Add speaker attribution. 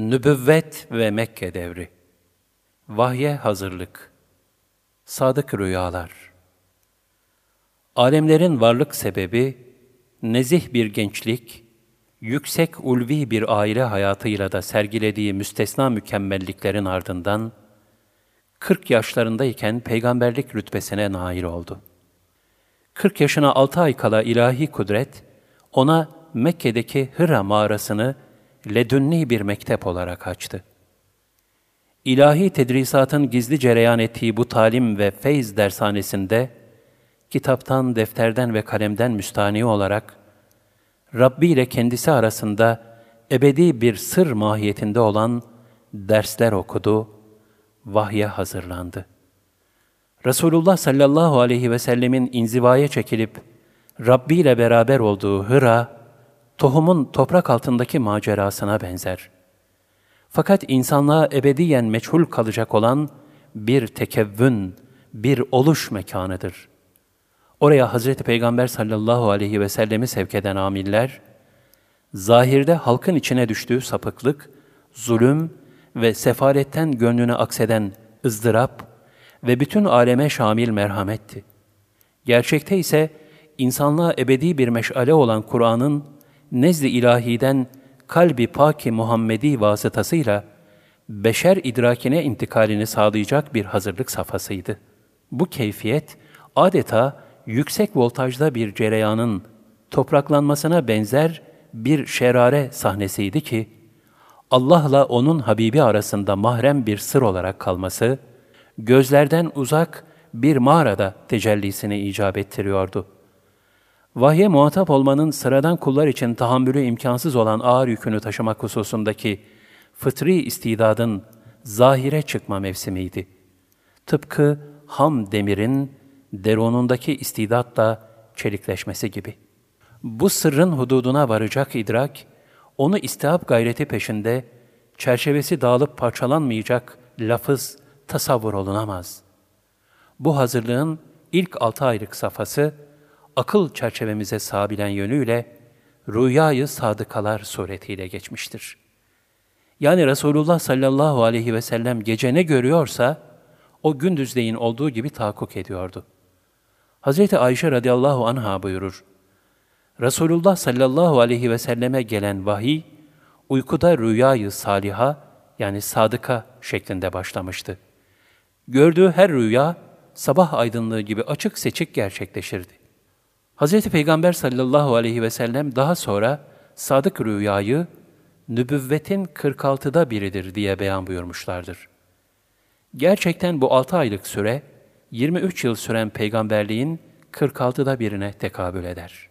Speaker 1: Nübüvvet ve Mekke devri. Vahye hazırlık. Sadık rüyalar. Alemlerin varlık sebebi, nezih bir gençlik, yüksek ulvi bir aile hayatıyla da sergilediği müstesna mükemmelliklerin ardından, 40 yaşlarındayken peygamberlik rütbesine nail oldu. 40 yaşına 6 ay kala ilahi kudret, ona Mekke'deki Hıra mağarasını ledünni bir mektep olarak açtı. İlahi tedrisatın gizli cereyan ettiği bu talim ve feyz dershanesinde, kitaptan, defterden ve kalemden müstani olarak, Rabbi ile kendisi arasında ebedi bir sır mahiyetinde olan dersler okudu, vahye hazırlandı. Resulullah sallallahu aleyhi ve sellemin inzivaya çekilip Rabbi ile beraber olduğu Hıra, tohumun toprak altındaki macerasına benzer. Fakat insanlığa ebediyen meçhul kalacak olan bir tekevvün, bir oluş mekanıdır. Oraya Hazreti Peygamber sallallahu aleyhi ve sellemi sevk eden amiller, zahirde halkın içine düştüğü sapıklık, zulüm ve sefaretten gönlüne akseden ızdırap ve bütün aleme şamil merhametti. Gerçekte ise insanlığa ebedi bir meşale olan Kur'an'ın nezd-i ilahiden kalbi paki Muhammedi vasıtasıyla beşer idrakine intikalini sağlayacak bir hazırlık safhasıydı. Bu keyfiyet adeta yüksek voltajda bir cereyanın topraklanmasına benzer bir şerare sahnesiydi ki, Allah'la onun Habibi arasında mahrem bir sır olarak kalması, gözlerden uzak bir mağarada tecellisini icap ettiriyordu.'' Vahye muhatap olmanın sıradan kullar için tahammülü imkansız olan ağır yükünü taşımak hususundaki fıtri istidadın zahire çıkma mevsimiydi. Tıpkı ham demirin deronundaki istidatla çelikleşmesi gibi. Bu sırrın hududuna varacak idrak, onu istihap gayreti peşinde çerçevesi dağılıp parçalanmayacak lafız tasavvur olunamaz. Bu hazırlığın ilk altı aylık safhası, akıl çerçevemize sığabilen yönüyle rüyayı sadıkalar suretiyle geçmiştir. Yani Resulullah sallallahu aleyhi ve sellem gece ne görüyorsa o gündüzleyin olduğu gibi tahakkuk ediyordu. Hazreti Ayşe radıyallahu anha buyurur. Resulullah sallallahu aleyhi ve selleme gelen vahiy, uykuda rüyayı saliha yani sadıka şeklinde başlamıştı. Gördüğü her rüya sabah aydınlığı gibi açık seçik gerçekleşirdi. Hz. Peygamber sallallahu aleyhi ve sellem daha sonra sadık rüyayı nübüvvetin 46'da biridir diye beyan buyurmuşlardır. Gerçekten bu 6 aylık süre 23 yıl süren peygamberliğin 46'da birine tekabül eder.''